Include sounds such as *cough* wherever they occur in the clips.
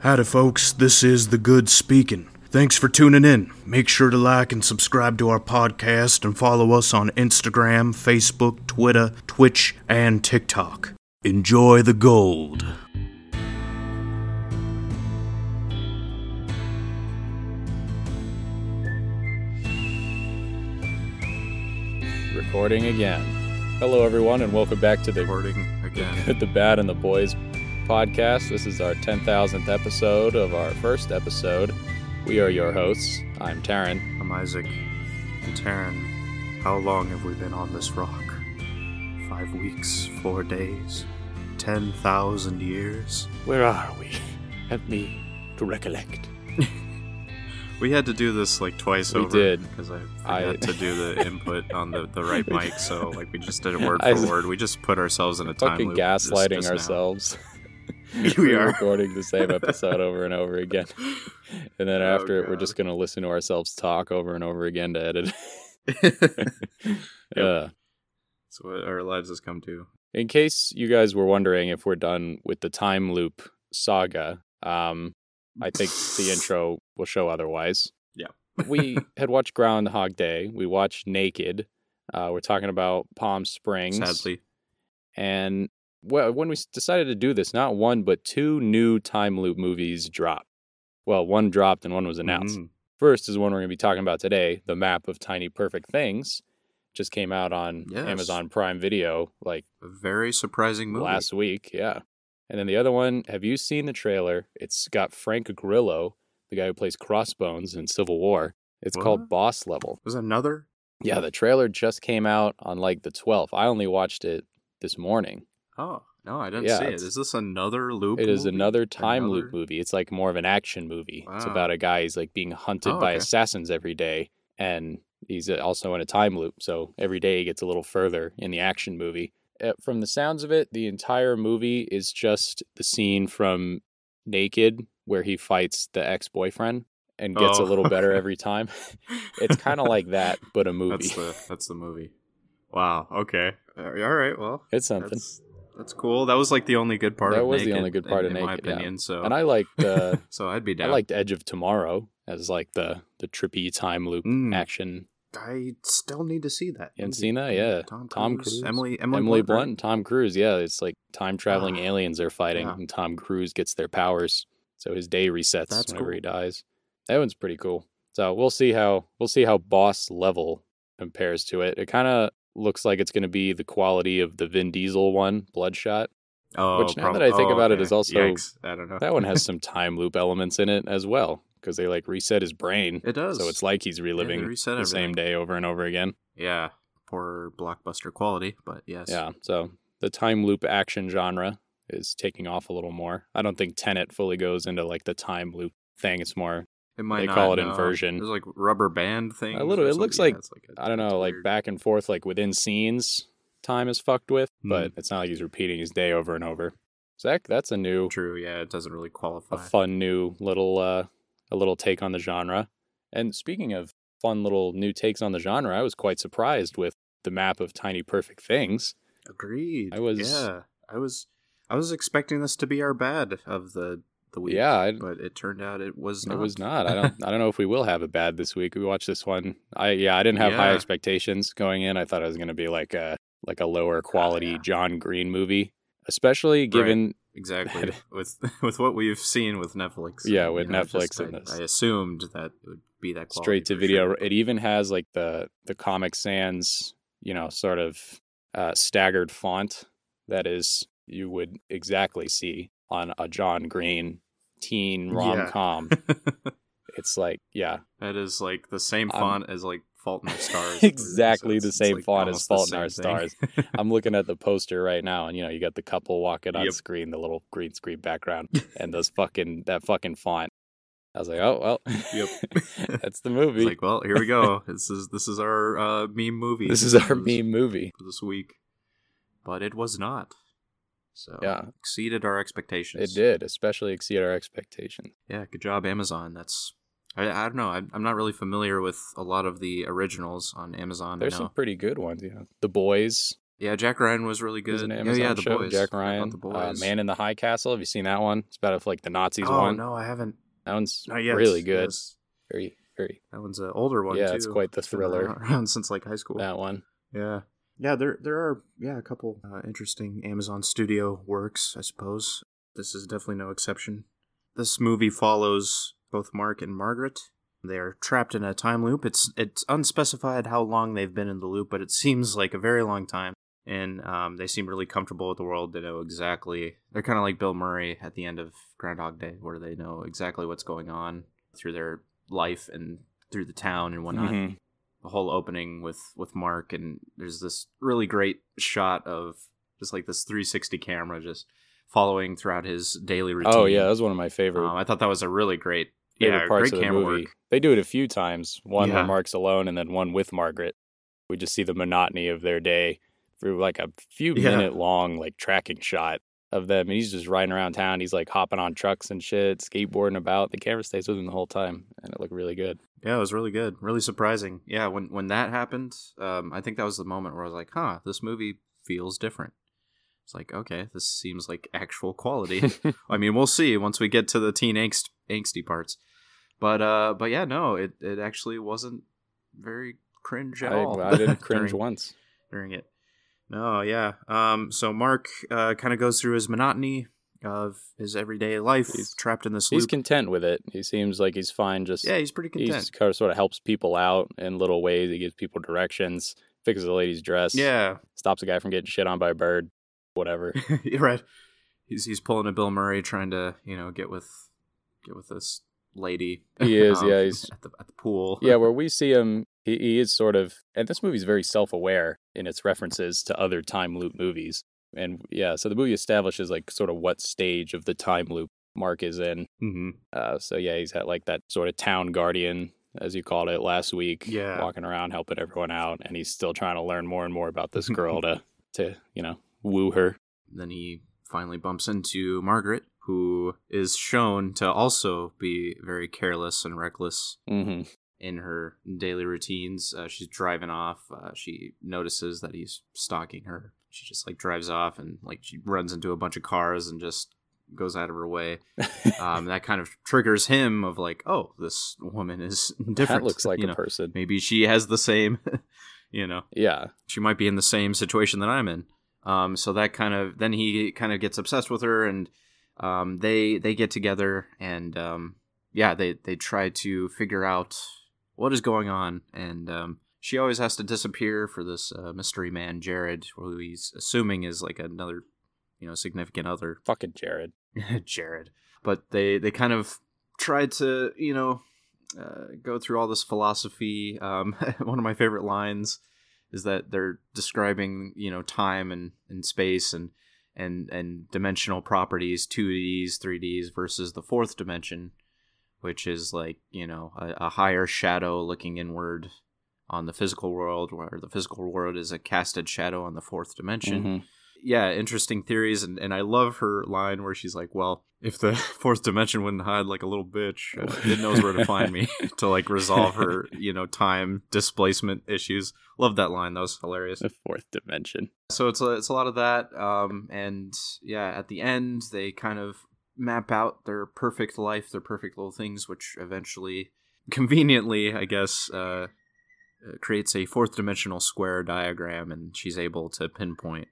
Howdy, folks. This is The Good Speaking. Thanks for tuning in. Make sure to like and subscribe to our podcast and follow us on Instagram, Facebook, Twitter, Twitch, and TikTok. Enjoy the gold. Recording again. Hello, everyone, and welcome back to the recording again. *laughs* the Bad and the Boys podcast. This is our 10,000th episode of our first episode. We are your hosts. I'm Taryn. I'm Isaac. And Taryn, how long have we been on this rock? Five weeks, four days, 10,000 years? Where are we? Help me to recollect. *laughs* We had to do this like twice We over. did. Because I I- to do the *laughs* input on the, the right mic, so like we just did it *laughs* word I- for word. We just put ourselves in a time Fucking loop. just- gaslighting just now. ourselves. We are. recording the same episode over and over again. And then *laughs* Oh, after it, we're just going to listen to ourselves talk over and over again to edit. *laughs* Yeah. That's what our lives has come to. In case you guys were wondering if we're done with the time loop saga, um, I think the *laughs* intro will show otherwise. Yeah. we had watched Groundhog Day. We watched Naked. Uh, we're talking about Palm Springs. Sadly. And well, when we decided to do this, not one but two new time loop movies dropped. Well, one dropped and one was announced. Mhm. First is one we're going to be talking about today, The Map of Tiny Perfect Things. Just came out on Yes. Amazon Prime Video like A very surprising movie. last week. Yeah. And then the other one, have you seen the trailer? It's got Frank Grillo, the guy who plays Crossbones in Civil War. It's called Boss Level. Was another? Yeah, the trailer just came out on like the 12th. I only watched it this morning. Oh, no, I didn't Yeah, see it's- this another loop? It is movie? another time loop movie. It's like more of an action movie. It's about a guy who's like being hunted Oh, by okay. assassins every day, and he's uh, also in a time loop. So every day he gets a little further in the action movie. Uh, from the sounds of it, the entire movie is just the scene from Naked where he fights the ex boyfriend and gets a Oh, little better every time. *laughs* it's kind of like that, but a movie. That's the that's the movie. Wow. Okay. All right. Well, it's something. that's that's cool. That was like the only good part. That was the only good part in, of in my Naked, yeah. opinion. So And I liked uh, *laughs* so I'd be down. I liked Edge of Tomorrow as like the the trippy time loop Mm. action I still need to see that. You haven't seen that? Yeah. Tom Cruise, Tom Cruise, Emily Emily, Emily, Blunt. Blunt, right? Tom Cruise. Yeah, it's like time traveling Ah, aliens are fighting, yeah. and Tom Cruise gets their powers, so his day resets That's whenever cool. he dies. That one's pretty cool. So we'll see how we'll see how Boss Level compares to it. It kind of looks like it's going to be the quality of the Vin Diesel one, Bloodshot. Oh, Which now prob- that I think oh, about it okay. is also- Yikes. I don't know. That one has *laughs* some time loop elements in it as well because they like reset his brain, It does. so it's like he's Yeah, reliving reset the same day over and over again. Yeah. Poor blockbuster quality, but yes. Yeah, so the time loop action genre is taking off a little more. I don't think Tenet fully goes into like the time loop thing. It's more It might They not, call it no. inversion. There's like rubber band thing. A little- or it looks something. like- it's a- I don't know, like weird. back and forth, like within scenes, time is fucked with, Hmm. but it's not like he's repeating his day over and over. So that, that's a new, True. Yeah, it doesn't really qualify. a fun new little, uh, a little take on the genre. And speaking of fun little new takes on the genre, I was quite surprised with the map of tiny perfect things. Agreed. I was- Yeah, I was. I was expecting this to be our bad of the the week. Yeah, I- but it turned out it was not. It was not. I don't. I don't know if we will have a bad this week. We watched this one. I yeah. I didn't have high expectations going in. I thought it was going to be like a like a lower quality Ah, yeah. John Green movie, especially given exactly that- *laughs* with with what we've seen with Netflix. Yeah, you with know, Netflix just in I, this. I assumed that it would be that quality straight to video. sure. It even has like the the Comic Sans, you know, sort of uh, staggered font that is you would exactly see on a John Green teen rom Yeah. com. *laughs* It's like yeah, that is like the same I'm- font as like Fault in Our Stars. *laughs* Exactly the same like font as Fault in Our thing. *laughs* I'm looking at the poster right now, and you know, you got the couple walking on Yep. screen, the little green screen background, and those fucking that fucking font. I was like, oh well, Yep. that's the It's movie. like, well, here we go. this is this is our uh, meme movie. this is our this- meme movie. this week, but it was not. So Yeah. exceeded our expectations. It did, especially exceed our expectations. Yeah, good job, Amazon. That's I, I don't know. I, I'm not really familiar with a lot of the originals on Amazon. There's some pretty good ones. Yeah, The Boys Yeah, Jack Ryan was really It was good. an yeah, Amazon yeah, the show. boys. Jack Ryan, the uh, boys. Man in the High Castle. Have you seen that one? It's about if like the Nazis oh won. no, I haven't. That one's yet. really good. Yes. Very, very. That one's an older one. Yeah, too. it's quite the It's thriller. around *laughs* since like high school. That one. Yeah, yeah. There, there are yeah a couple uh, interesting Amazon Studio works, I suppose. This is definitely no exception. This movie follows both Mark and Margaret. They are trapped in a time loop. It's it's unspecified how long they've been in the loop, but it seems like a very long time. And um, they seem really comfortable with the world. They know exactly. They're kind of like Bill Murray at the end of Groundhog Day, where they know exactly what's going on through their life and through the town and whatnot Mhm. The whole opening with with Mark and there's this really great shot of just like this 360 camera just following throughout his daily routine. Oh yeah, that was one of my favorite um, I thought that was a really great favorite yeah parts great of the camera movie. work. They do it a few times. One Yeah. where Mark's alone, and then one with Margaret. We just see the monotony of their day through like a few Yeah. minute long like tracking shot of them. And he's just riding around town. He's like hopping on trucks and shit, skateboarding about. The camera stays with him the whole time, and it looked really good. Yeah, it was really good, really surprising. Yeah, when when that happened, um, I think that was the moment where I was like, "Huh, this movie feels different." It's like, okay, this seems like actual quality. *laughs* I mean, we'll see once we get to the teen angst angsty parts. But uh, but yeah, no, it it actually wasn't very cringe at I, all. I didn't *laughs* cringe during, once. during it. No, yeah. Um, so Mark uh, kind of goes through his monotony of his everyday life, He's- trapped in this He's loop. content with it. He seems like he's fine. Just yeah, he's pretty content. he's kind of sort of helps people out in little ways. He gives people directions, fixes a lady's dress, Yeah, stops a guy from getting shit on by a bird, whatever. *laughs* Right. He's he's pulling a Bill Murray, trying to you know get with get with this lady. He is, *laughs* um, yeah, he's- at the at the pool. yeah, where we see him, he, he is sort of, and this movie's very self aware in its references to other time loop movies. And yeah, so the movie establishes like sort of what stage of the time loop Mark is in. hmm Uh, so yeah, he's had like that sort of town guardian, as you called it last week, Yeah. walking around helping everyone out, and he's still trying to learn more and more about this *laughs* girl to to you know woo her. Then he finally bumps into Margaret, who is shown to also be very careless and reckless hmm in her daily routines. Uh, she's driving off. Uh, she notices that he's stalking her. She just like drives off and like she runs into a bunch of cars and just goes out of her way. *laughs* um, that kind of triggers him of like, oh, this woman is *laughs* different. that looks like you a know, person. Maybe she has the same, *laughs* you know, Yeah, she might be in the same situation that I'm in. Um, so that kind of then he kind of gets obsessed with her, and um, they they get together, and um, yeah, they they try to figure out what is going on, and um, she always has to disappear for this uh, mystery man Jared, who he's assuming is like another, you know, significant other *laughs* fucking Jared. Jared. But they they kind of tried to you know uh, go through all this philosophy. Um, *laughs* one of my favorite lines is that they're describing you know time and, and space and and and dimensional properties, two Ds, three Ds versus the fourth dimension, which is like you know a, a higher shadow looking inward on the physical world, where the physical world is a casted shadow on the fourth dimension Mhm. yeah, interesting theories, and, and I love her line where she's like, "Well, if the *laughs* fourth dimension wouldn't hide like a little bitch, uh, it knows where to find me *laughs* *laughs* to like resolve her, you know, time displacement issues." Love that line; that was hilarious. The fourth dimension. So it's a it's a lot of that, um, and yeah, at the end they kind of map out their perfect life, their perfect little things, which eventually, *laughs* conveniently, I guess. Uh, uh, creates a fourth dimensional square diagram and she's able to pinpoint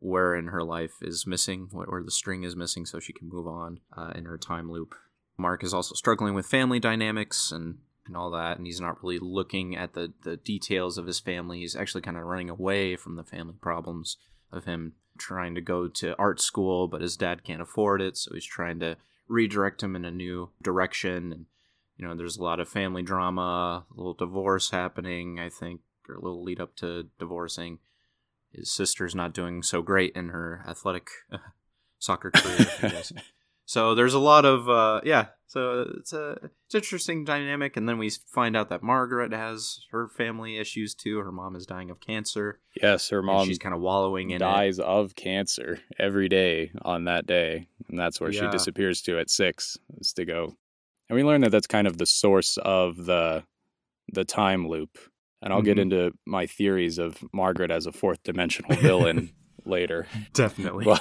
where in her life is missing, where the string is missing, so she can move on uh, in her time loop. Mark is also struggling with family dynamics and, and all that, and he's not really looking at the, the details of his family. He's actually kind of running away from the family problems of him trying to go to art school, but his dad can't afford it, so he's trying to redirect him in a new direction. And, you know, there's a lot of family drama, a little divorce happening, I think, or a little lead up to divorcing his sister's not doing so great in her athletic *laughs* soccer career. I guess. *laughs* so there's a lot of uh, yeah. So it's a it's an interesting dynamic, and then we find out that Margaret has her family issues too. Her mom is dying of cancer. Yes, her and mom she's kind of wallowing in it. dies of cancer every day on that day, and that's where she disappears to at six. Is to go, and we learn that that's kind of the source of the the time loop. And I'll get Mhm. into my theories of Margaret as a fourth dimensional *laughs* villain later. Definitely. But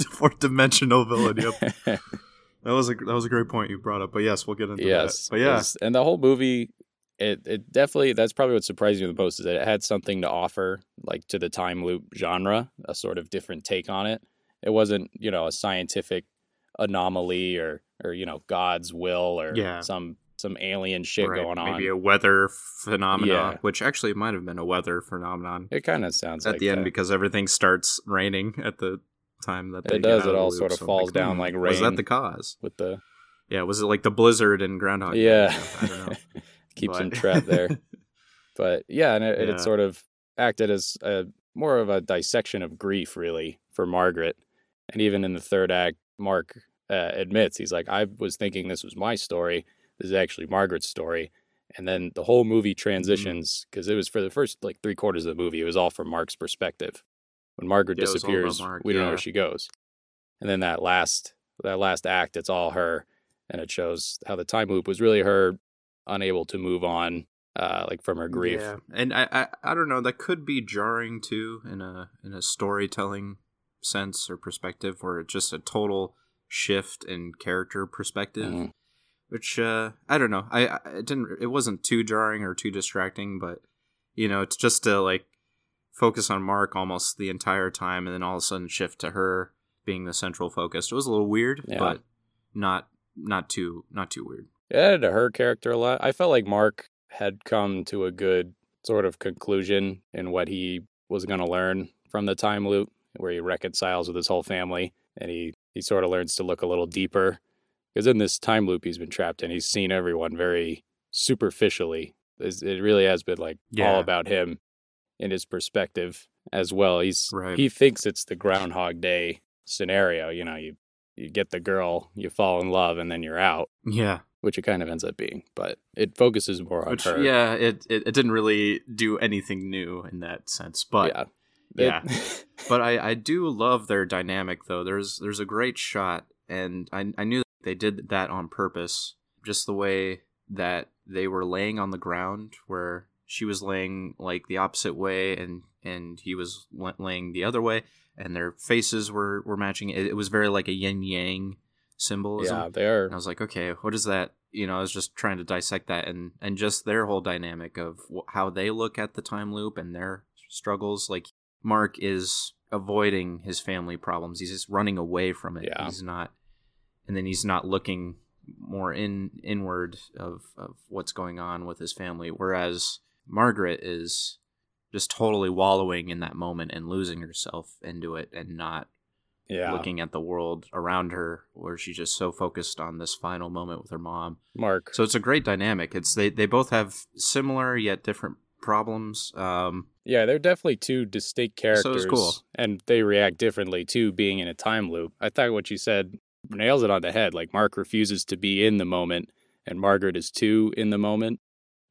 *laughs* Fourth dimensional villain. Yep. *laughs* That was a that was a great point you brought up. But yes, we'll get into yes, that. But yeah, and the whole movie, it it definitely that's probably what surprised me the most is that it had something to offer, like to the time loop genre, a sort of different take on it. It wasn't you know a scientific anomaly or or you know God's will or Yeah. some some alien shit right, going on. maybe a weather phenomenon, Yeah. which actually it might have been a weather phenomenon it kind of sounds at like the end because everything starts raining at the time that It does, it all sort of so falls down like like Was that the cause? with the Yeah, was it like the blizzard and Groundhog? Yeah, I don't know. *laughs* keeps But- trapped there. *laughs* But yeah, and it, Yeah. it sort of acted as a more of a dissection of grief, really, for Margaret. And even in the third act, Mark uh, admits he's like, "I was thinking this was my story. This is actually Margaret's story." And then the whole movie Mm-hmm. transitions because it was for the first like three quarters of the movie, it was all from Mark's perspective. When Margaret Yeah, it was all about disappears, Mark, we don't know where she goes. And then that last that last act, it's all her, and it shows how the time loop was really her unable to move on, uh, like from her grief. Yeah, and I, I I don't know. That could be jarring too in a in a storytelling sense or perspective, where it's just a total shift in character perspective. Mhm. Which uh, I don't know. I, I it didn't. It wasn't too jarring or too distracting, but you know, it's just to like focus on Mark almost the entire time, and then all of a sudden shift to her being the central focus. It was a little weird, Yeah. but not not too not too weird. It added to her character a lot. I felt like Mark had come to a good sort of conclusion in what he was going to learn from the time loop, where he reconciles with his whole family, and he he sort of learns to look a little deeper. Because in this time loop he's been trapped in, he's seen everyone very superficially. It's- It really has been like all about him and his perspective as well. He's Right. he thinks it's the Groundhog Day scenario. You know, you you get the girl, you fall in love, and then you're out Yeah. which it kind of ends up being, but it focuses more on Which her. yeah, it, it it didn't really do anything new in that sense, but yeah, yeah. But I I do love their dynamic though. There's there's a great shot, and I I knew they did that on purpose. Just the way that they were laying on the ground, where she was laying like the opposite way, and and he was laying the other way, and their faces were were matching. It, it was very like a yin yang symbolism. yeah, they are. And I was like, okay, what is that? You know, I was just trying to dissect that and and just their whole dynamic of how they look at the time loop and their struggles. Like Mark is avoiding his family problems. He's just running away from it. Yeah. He's not, and then he's not looking more in inward of of what's going on with his family. Whereas Margaret is just totally wallowing in that moment and losing herself into it and not Yeah, looking at the world around her where she's just so focused on this final moment with her mom Mark. so it's a great dynamic it's they, they both have similar yet different problems um yeah, they're definitely two distinct characters, So cool. and they react differently to being in a time loop. I thought what you said nails it on the head. Like Mark refuses to be in the moment, and Margaret is too in the moment.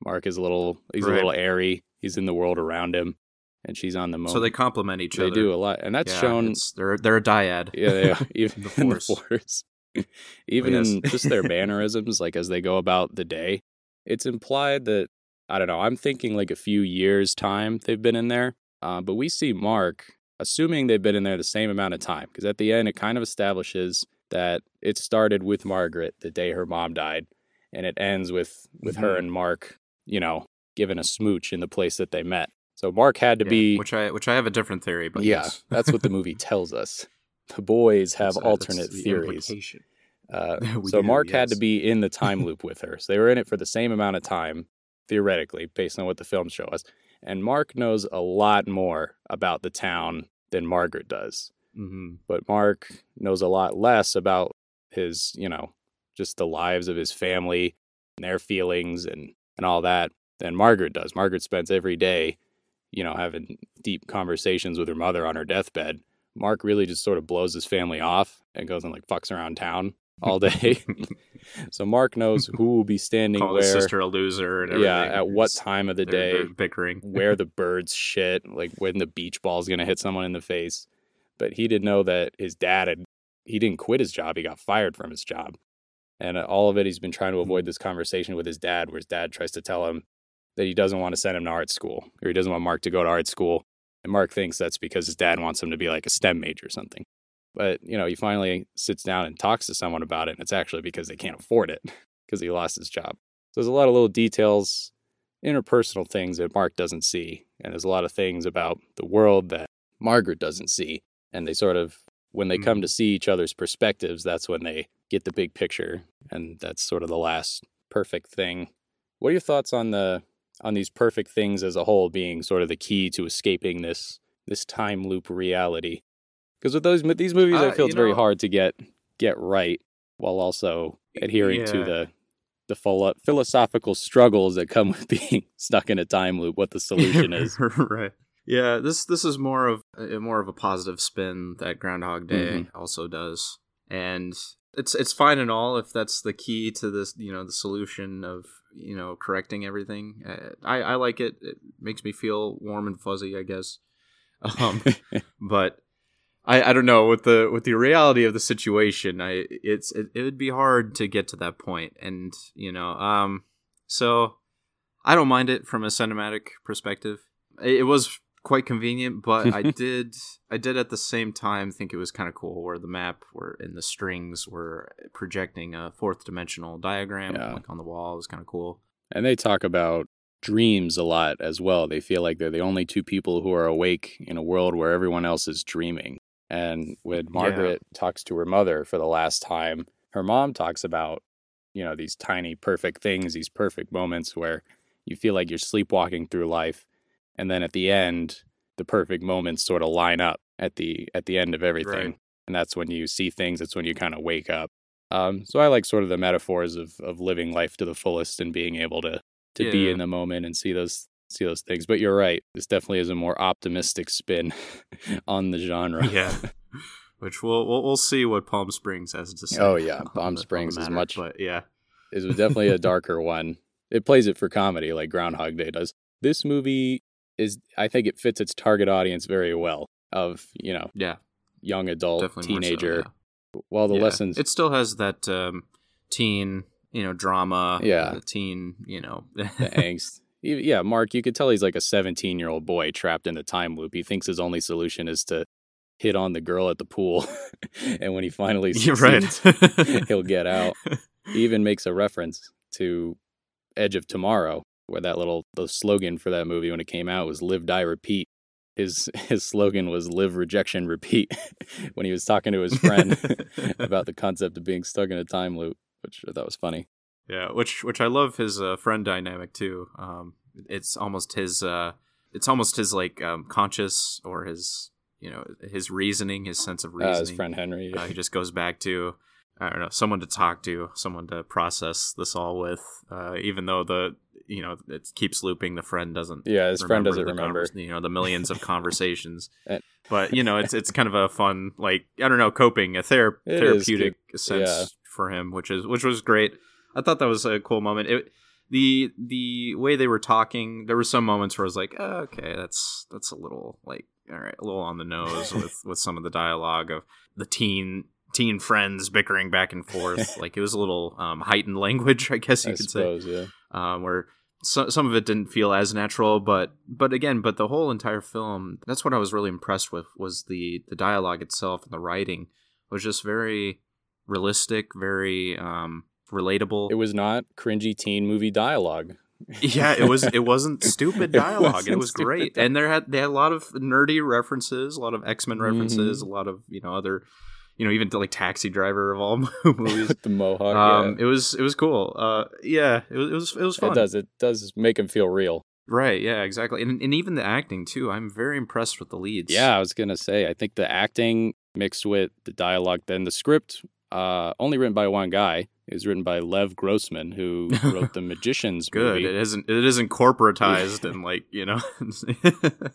Mark is a little, he's Right. a little airy. He's in the world around him, and she's on the moment. so they complement each they other They do a lot, and that's Yeah, shown they're they're a dyad Yeah, they are. *laughs* even The in the Force. force. *laughs* even in just their *laughs* mannerisms, like as they go about the day, it's implied that I don't know. I'm thinking like a few years time they've been in there, uh, but we see Mark assuming they've been in there the same amount of time because at the end it kind of establishes that it started with Margaret the day her mom died, and it ends with with her Mhm. and Mark, you know, given a smooch in the place that they met. So Mark had to Yeah, be which i which i have a different theory but yeah, yes. that's what the *laughs* movie tells us. The boys have That's, uh, that's alternate the theories. Uh, *laughs* so do, Mark had to be in the time *laughs* loop with her. So they were in it for the same amount of time, theoretically, based on what the films show us. And Mark knows a lot more about the town than Margaret does. Mhm. But Mark knows a lot less about his, you know, just the lives of his family and their feelings and, and all that than Margaret does. Margaret spends every day, you know, having deep conversations with her mother on her deathbed. Mark really just sort of blows his family off and goes and like fucks around town all day. *laughs* *laughs* so Mark knows who will be standing Call where, his sister a loser and yeah, at what time of the they're- day, they're bickering where the *laughs* birds shit, like when the beach ball is gonna hit someone in the face. But he didn't know that his dad had he didn't quit his job; he got fired from his job, and uh, all of it he's been trying to avoid this conversation with his dad, where his dad tries to tell him, that he doesn't want to send him to art school or he doesn't want Mark to go to art school. And Mark thinks that's because his dad wants him to be like a STEM major or something. But, you know, he finally sits down and talks to someone about it. And it's actually because they can't afford it *laughs* because he lost his job. So there's a lot of little details, interpersonal things that Mark doesn't see. And there's a lot of things about the world that Margaret doesn't see. And they sort of, when they come to see each other's perspectives, that's when they get the big picture. And that's sort of the last perfect thing. What are your thoughts on the on these perfect things as a whole being sort of the key to escaping this this time loop reality? Because with those these movies, I Uh, feel you it's very hard to get get right while also adhering to Yeah. the the philo- philosophical struggles that come *laughs* with being stuck in a time loop. What the *laughs* solution is. right. Yeah, this this is more of a more of a positive spin that Groundhog Day Mm-hmm. also does, and it's it's fine and all if that's the key to this, you know, the solution of you know correcting everything. Uh, I I like it. It makes me feel warm and fuzzy, I guess. *laughs* Um, but I, I don't know with the with the reality of the situation I it's it, it would be hard to get to that point and you know um so I don't mind it from a cinematic perspective it was quite convenient but I *laughs* did I did at the same time think it was kind of cool where the map were and the strings were projecting a fourth dimensional diagram Yeah. like on the wall it was kind of cool And they talk about dreams a lot as well. They feel like they're the only two people who are awake in a world where everyone else is dreaming. And when Margaret talks to her mother for the last time, her mom talks about, you know, these tiny perfect things, these perfect moments where you feel like you're sleepwalking through life. And then at the end, the perfect moments sort of line up at the at the end of everything. Right. And that's when you see things, that's when you kind of wake up. Um, so I like sort of the metaphors of of living life to the fullest and being able to to be in the moment and see those see those things. But you're right. This definitely is a more optimistic spin *laughs* on the genre. yeah *laughs* which we'll, we'll we'll see what Palm Springs has to say Oh, yeah. *laughs* Palm the- Springs is much- but yeah was definitely a darker one. It plays it for comedy like Groundhog Day does. This movie is I think it fits its target audience very well of, you know, yeah young adult, definitely more so, teenager. yeah. While the Yeah. lessons It still has that um, teen, you know, drama. Yeah. the teen, you know. the angst. *laughs* Yeah, Mark, you could tell he's like a 17 year old boy trapped in the time loop. He thinks his only solution is to hit on the girl at the pool. *laughs* and when he finally succeeds, right. he'll get out. *laughs* He even makes a reference to Edge of Tomorrow, where that little the slogan for that movie when it came out was "Live, Die, Repeat." His *laughs* his slogan was "Live, Rejection, Repeat." *laughs* when he was talking to his friend *laughs* about the concept of being stuck in a time loop, which I thought was funny. yeah, which which I love his uh, friend dynamic too. Um, it's almost his. Uh, it's almost his like um, conscious or his you know his reasoning, his sense of Uh, reasoning. his friend Henry. Uh, he just goes back to I don't know someone to talk to, someone to process this all with. Uh, even though the you know it keeps looping, the friend doesn't. yeah, his friend doesn't remember. convers- you know the millions of *laughs* conversations. And- but you know it's it's kind of a fun like I don't know coping a thera- therapeutic sense Yeah. for him, which is which was great. I thought that was a cool moment. It, the the way they were talking, there were some moments where I was like, oh, okay, that's that's a little like all right, a little on the nose *laughs* with with some of the dialogue of the teen teen friends bickering back and forth. *laughs* like it was a little um, heightened language, I guess you I could say yeah. um, where so, some of it didn't feel as natural, but but again, but the whole entire film, that's what I was really impressed with was the the dialogue itself and the writing was just very realistic, very um, relatable. It was not cringy teen movie dialogue. yeah, it was. It *laughs* wasn't stupid dialogue. It, wasn't was great, and there had they had a lot of nerdy references, a lot of X Men references, Mm-hmm. a lot of you know other, you know even like Taxi Driver of all *laughs* movies. The mohawk. um, yeah. it was it was cool. Uh, yeah, it was it was it was fun. It does. It does make him feel real. Right, yeah, exactly. And and even the acting too. I'm very impressed with the leads. Yeah, I was gonna say. I think the acting mixed with the dialogue, then the script, uh, only written by one guy, is written by Lev Grossman, who wrote *laughs* the Magicians Good. movie, It isn't it isn't corporatized and like, you know. *laughs*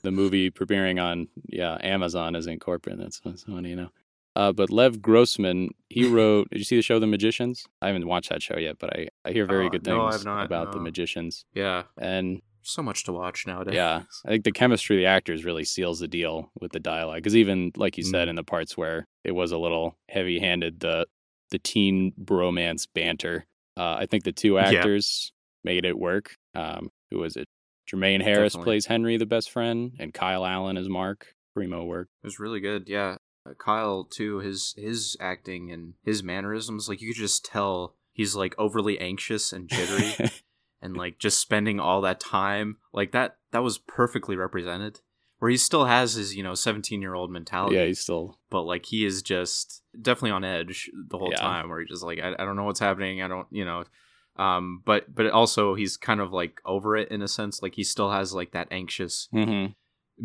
the movie premiering on yeah Amazon isn't corporate. That's that's funny, you know. Uh, but Lev Grossman, he wrote. did you see the show The Magicians? I haven't watched that show yet, but I, I hear very Uh, good things have not, about The. Magicians. yeah. And So much to watch nowadays. Yeah, I think the chemistry of the actors really seals the deal with the dialogue. Because even like you said, Mm. in the parts where it was a little heavy-handed, the the teen bromance banter, uh, I think the two Yeah. actors made it work. Um, who was it? Jermaine Harris Definitely. plays Henry, the best friend, and Kyle Allen is Mark. Primo work. It was really good. Yeah, Kyle too. His his acting and his mannerisms, like you could just tell he's like overly anxious and jittery, *laughs* and like just spending all that time like that. That was perfectly represented. Where he still has his you know seventeen year old mentality, yeah, he's still but like he is just definitely on edge the whole Yeah. time. Where he's just like I, I don't know what's happening. I don't you know. Um, but but also he's kind of like over it in a sense. Like he still has like that anxious Mhm.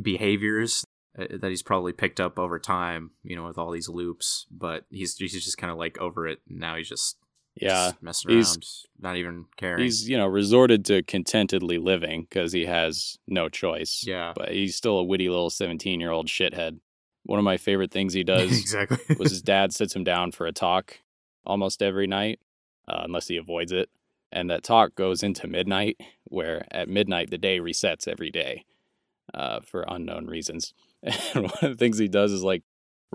behaviors uh, that he's probably picked up over time, you know, with all these loops. But he's he's just kind of like over it. And now he's just yeah. just messing he's- around, not even caring. He's you know resorted to contentedly living because he has no choice. yeah, but he's still a witty little seventeen year old shithead. One of my favorite things he *laughs* does exactly. was his dad sits him down for a talk almost every night, uh, unless he avoids it. And that talk goes into midnight, where at midnight the day resets every day uh, for unknown reasons. And *laughs* one of the things he does is like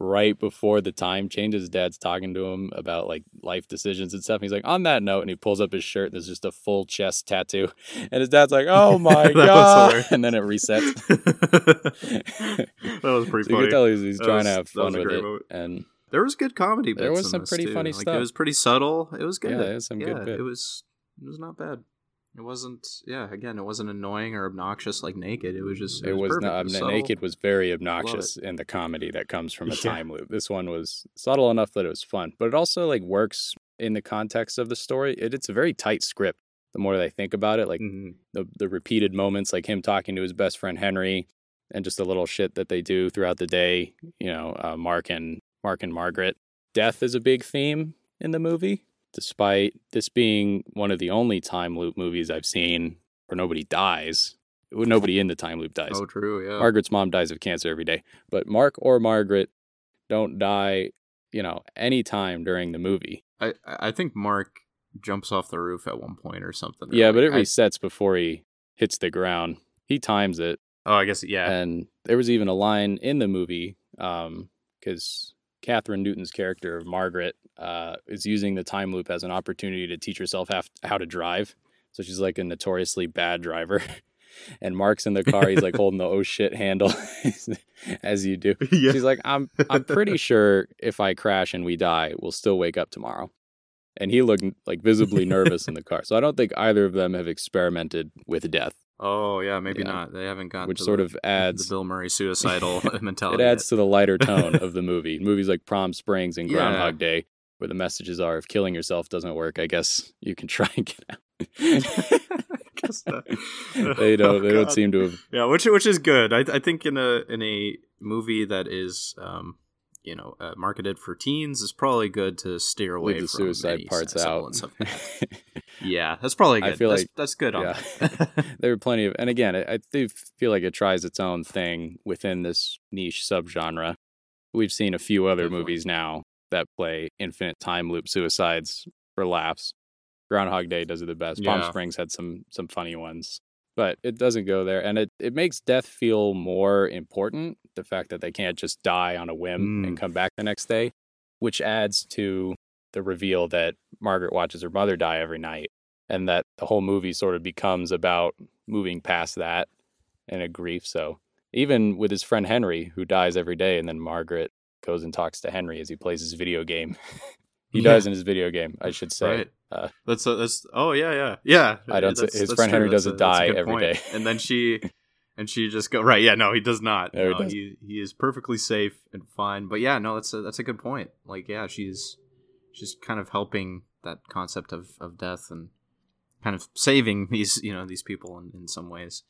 right before the time changes, his dad's talking to him about like life decisions and stuff. And he's like, on that note, and he pulls up his shirt and there's just a full chest tattoo. *laughs* And his dad's like, oh *laughs* my God. And then it resets. that was pretty So you funny. can tell he's, he's trying was- to have fun with it. moment. And There was good comedy. There was in some this, pretty too. funny like, stuff. It was pretty subtle. It was good. Yeah, it was some good bit. It was. It was not bad. It wasn't. Yeah, again, it wasn't annoying or obnoxious like Naked. It was just. It, it was perfect. not, was naked was very obnoxious in the comedy that comes from a Yeah. time loop. This one was subtle enough that it was fun, but it also like works in the context of the story. It, it's a very tight script. The more that I think about it, like Mhm. the the repeated moments, like him talking to his best friend Henry, and just the little shit that they do throughout the day. You know, uh, Mark and Mark and Margaret. Death is a big theme in the movie, despite this being one of the only time loop movies I've seen where nobody dies. Nobody in the time loop dies. Oh, true. Yeah. Margaret's mom dies of cancer every day, but Mark or Margaret don't die, you know, any time during the movie. I I think Mark jumps off the roof at one point or something. Yeah, but it like, I- resets before he hits the ground. He times it, oh, I guess yeah. and there was even a line in the movie um, because Kathryn Newton's character of Margaret uh, is using the time loop as an opportunity to teach herself how, how to drive. So she's like a notoriously bad driver. *laughs* And Mark's in the car. He's like *laughs* holding the oh shit handle, *laughs* as you do. yeah. She's like, I'm I'm pretty sure if I crash and we die, we'll still wake up tomorrow. And he looked like visibly nervous in the car. So I don't think either of them have experimented with death, Oh yeah, maybe Yeah. not. They haven't got which sort *laughs* the, of adds the Bill Murray suicidal *laughs* mentality. it adds to the lighter *laughs* tone of the movie. Movies like Palm Springs and Yeah. Groundhog Day, where the messages are if killing yourself doesn't work, I guess you can try and get out. Not. they don't Oh, they don't seem to have Yeah, which which is good. I I think in a in a movie that is um you know uh, marketed for teens is probably good to steer away leave the from suicide parts out. *laughs* Yeah, that's probably I good. feel that's, like- that's good on yeah. that. *laughs* there are *laughs* plenty of and again I, I do feel like it tries its own thing within this niche subgenre we've seen a few other Definitely. movies now that play infinite time loop suicides for laughs groundhog day does it the best palm springs had some some funny ones but it doesn't go there and it, it makes death feel more important the fact that they can't just die on a whim and Mm. come back the next day which adds to the reveal that margaret watches her mother die every night and that the whole movie sort of becomes about moving past that and a grief. So even with his friend Henry, who dies every day, and then Margaret goes and talks to Henry as he plays his video game. *laughs* he Yeah. dies in his video game, I should say. Right. Uh, That's uh, that's oh yeah yeah yeah. I don't That's- his that's friend true. Henry doesn't a- die every point. day. and then she *laughs* and she just go right. Yeah, no, he does not. No, he No, doesn't. he he is perfectly safe and fine. But yeah, no, that's a that's a good point. Like yeah, she's she's kind of helping that concept of of death and kind of saving these you know these people in, in some ways.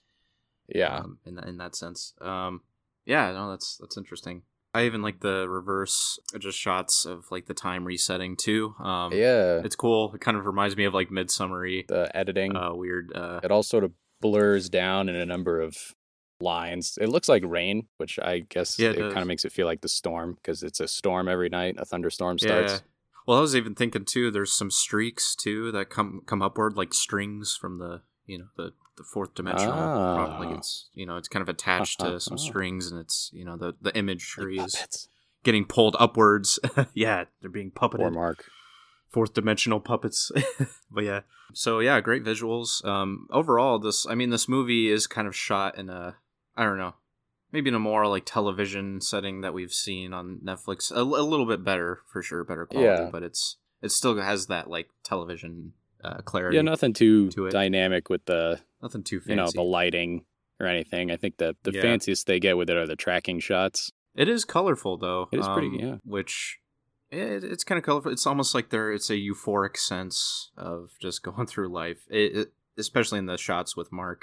yeah. um, in that in that sense. Um, yeah, no, that's that's interesting. I even like the reverse just shots of like the time resetting too. Um, yeah. it's cool. It kind of reminds me of like Midsummery, The editing. uh, weird. Uh, it all sort of blurs down in a number of lines. It looks like rain, which I guess Yeah, it, it kind of makes it feel like the storm because it's a storm every night. A thunderstorm starts. yeah. Well, I was even thinking too. There's some streaks too that come come upward, like strings from the you know the the fourth dimensional. pro- Like Ah. it's you know it's kind of attached to *laughs* some Ah. strings, and it's you know the the imagery Like is getting pulled upwards. *laughs* yeah, they're being puppeted. Poor Mark. fourth dimensional puppets. *laughs* but yeah, so yeah, great visuals. Um, overall, this I mean, this movie is kind of shot in a I don't know, maybe in a more like television setting that we've seen on Netflix. A, a little bit better for sure, better quality, Yeah. but it's it still has that like television uh, clarity. Yeah, nothing too to dynamic with the nothing too fancy. you know the lighting or anything. I think that the Yeah. fanciest they get with it are the tracking shots. It is colorful though. It is pretty, um, yeah. Which it, it's kind of colorful. It's almost like there. It's a euphoric sense of just *laughs* going through life. It, it, especially in the shots with Mark.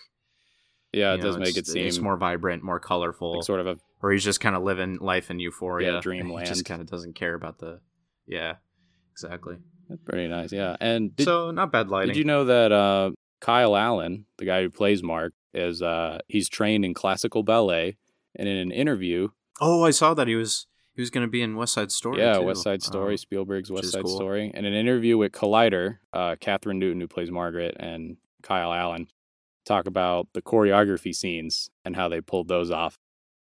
Yeah, it you does know, make it seem it's more vibrant, more colorful. like sort of a or he's just kind of living life in euphoria. Yeah, dreamland. *laughs* He just kind of doesn't care about the. Yeah, exactly. That's pretty nice. Yeah, and did, so not bad lighting. did you know that uh, Kyle Allen, the guy who plays Mark, is uh, he's trained in classical ballet, and in an interview, Oh, I saw that he was he was going to be in West Side Story. yeah, too. West Side Story, Um, Spielberg's West Side cool. Story, and an interview with Collider, uh, Kathryn Newton, who plays Margaret, and Kyle Allen, talk about the choreography scenes and how they pulled those off.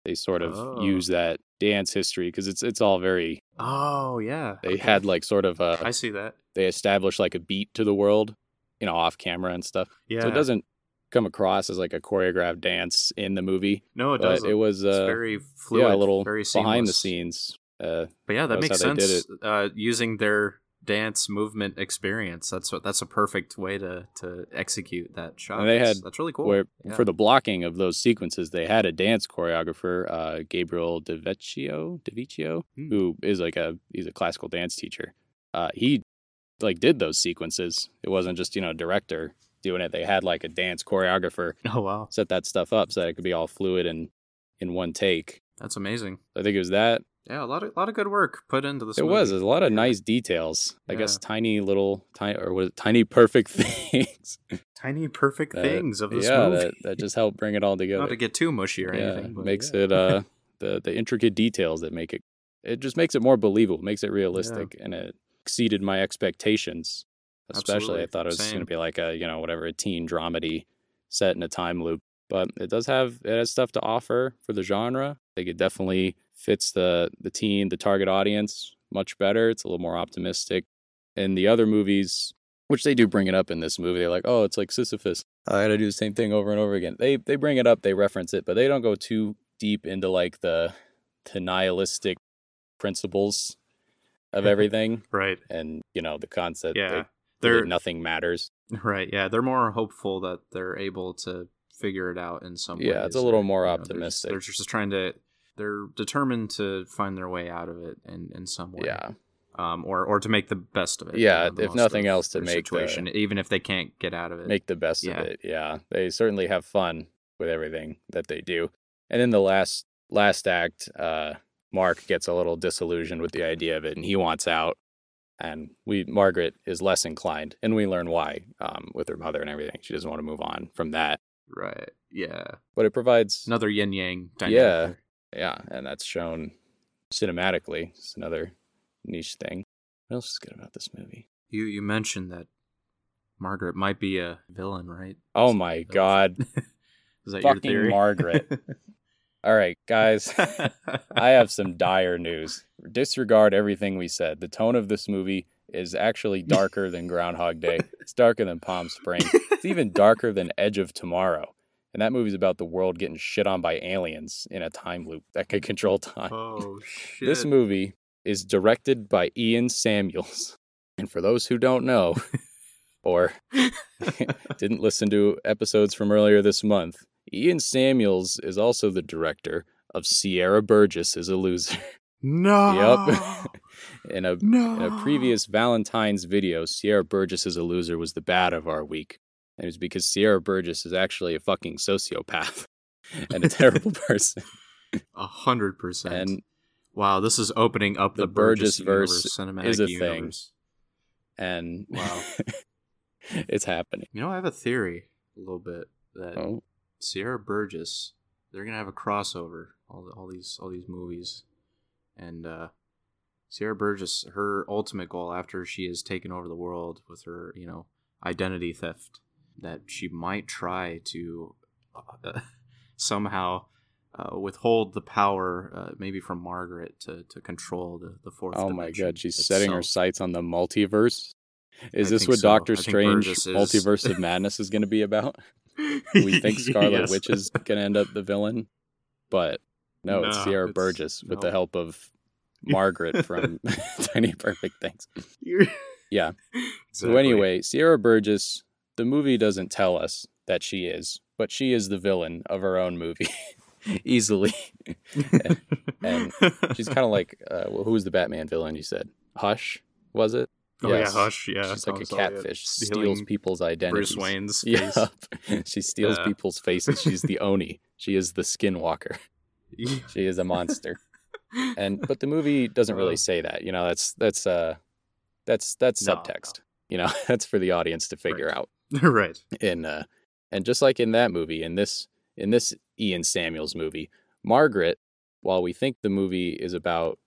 They sort of Oh. use that dance history because it's it's all very. oh yeah, They okay. had like sort of a I see that. they established like a beat to the world, you know, off camera and stuff. Yeah. So it doesn't come across as like a choreographed dance in the movie, No, it doesn't. it was it's uh, very fluid. yeah, a little very behind the scenes. Uh, But yeah, that That's makes sense. Uh, using their dance movement experience, that's what that's a perfect way to to execute that shot. And they That's- had- that's really cool. where Yeah. for the blocking of those sequences, they had a dance choreographer, uh, Gabriel DeVecchio, DeVecchio, Hmm. who is like a he's a classical dance teacher. Uh, he like did those sequences. It wasn't just you know a director doing it. They had like a dance choreographer *laughs* oh wow, set that stuff up so that it could be all fluid and in one take. that's amazing. I think it was that. Yeah, a lot of lot of good work put into this. It was. movie. There's a lot of Yeah. nice details. I guess tiny little tiny or was it tiny perfect *laughs* things. tiny perfect that- things of this yeah, movie. that, that just help bring it all *laughs* together. Not to get too mushy or yeah, anything, but makes yeah. it uh *laughs* the the intricate details that make it it just makes it more believable, makes it realistic, and it exceeded my expectations. Especially, I thought it was going to be like a you know whatever a teen dramedy set in a time loop, but it does have it has stuff to offer for the genre. I think it definitely fits the the team, the target audience much better. It's a little more optimistic. In the other movies, which they do bring it up in this movie, they're like, oh, it's like Sisyphus. I got to do the same thing over and over again. They they bring it up, they reference it, but they don't go too deep into like the the nihilistic principles of *laughs* everything right. and you know the concept Yeah, that, they're that nothing matters. *laughs* right. Yeah, they're more hopeful that they're able to figure it out in some way. Yeah, it's a little more optimistic. They're just, they're just trying to. They're determined to find their way out of it in, in some way. Yeah, um, or or to make the best of it. Yeah, the if nothing else, to make the- situation, even if they can't get out of it. make the best Yeah. of it. Yeah, they certainly have fun with everything that they do. And then the last last act, uh, Mark gets a little disillusioned with the idea of it, and he wants out. And we Margaret is less inclined, and we learn why um, with her mother and everything. She doesn't want to move on from that, right. Yeah, but it provides another yin yang dynamic. Yeah. Yeah, and that's shown cinematically. It's another niche thing. What else is good about this movie? You you mentioned that Margaret might be a villain, right? Oh my god, Is that *laughs* Fucking your theory? Margaret. *laughs* All right, guys. *laughs* I have some dire news. Disregard everything we said. The tone of this movie is actually darker than Groundhog Day. It's darker than Palm Springs. It's even darker than Edge of Tomorrow. And that movie's about the world getting shit on by aliens in a time loop that can control time. oh *laughs* shit! This movie is directed by Ian Samuels. And for those who don't know, *laughs* or *laughs* didn't listen to episodes from earlier this month, Ian Samuels is also the director of Sierra Burgess is a Loser. no. Yep. in a no. in a previous Valentine's video, Sierra Burgess is a loser was the bad of our week. And it was because Sierra Burgess is actually a fucking sociopath *laughs* and a terrible *laughs* person. a hundred percent. And wow, this is opening up the, The Burgess, Burgess universe, verse cinematic is a thing. universe. and Wow. *laughs* it's happening. You know, I have a theory a little bit that Oh, Sierra Burgess, they're gonna have a crossover. All all these all these movies, and uh, Sierra Burgess, her ultimate goal after she has taken over the world with her, you know, identity theft, that she might try to uh, *laughs* somehow uh, withhold the power, uh, maybe from Margaret, to, to control the, the fourth. Oh my god, she's setting her sights on the multiverse. Is I this what so. Doctor I Strange Multiverse of *laughs* Madness is going to be about? *laughs* We think Scarlet Yes. Witch is going to end up the villain, but no, it's Sierra it's- Burgess with the help of Margaret from Tiny Perfect Things. Yeah. So anyway, Sierra Burgess, the movie doesn't tell us that she is, but she is the villain of her own movie *laughs* easily. *laughs* and She's kind of like uh, well, who was the Batman villain? You said Hush, was it? oh Yes. yeah, Hush. Yeah, She's like a catfish, stealing steals people's identities. Bruce Wayne's *laughs* face. she steals Yeah. people's faces. She's the Oni. She is the Skinwalker. Yeah. She is a monster. And but the movie doesn't really say that. You know, that's that's uh that's that's No, no. subtext. You know, that's for the audience to figure Right. out. *laughs* right. In uh and just like in that movie, in this in this Ian Samuels movie, Margaret, while we think the movie is about,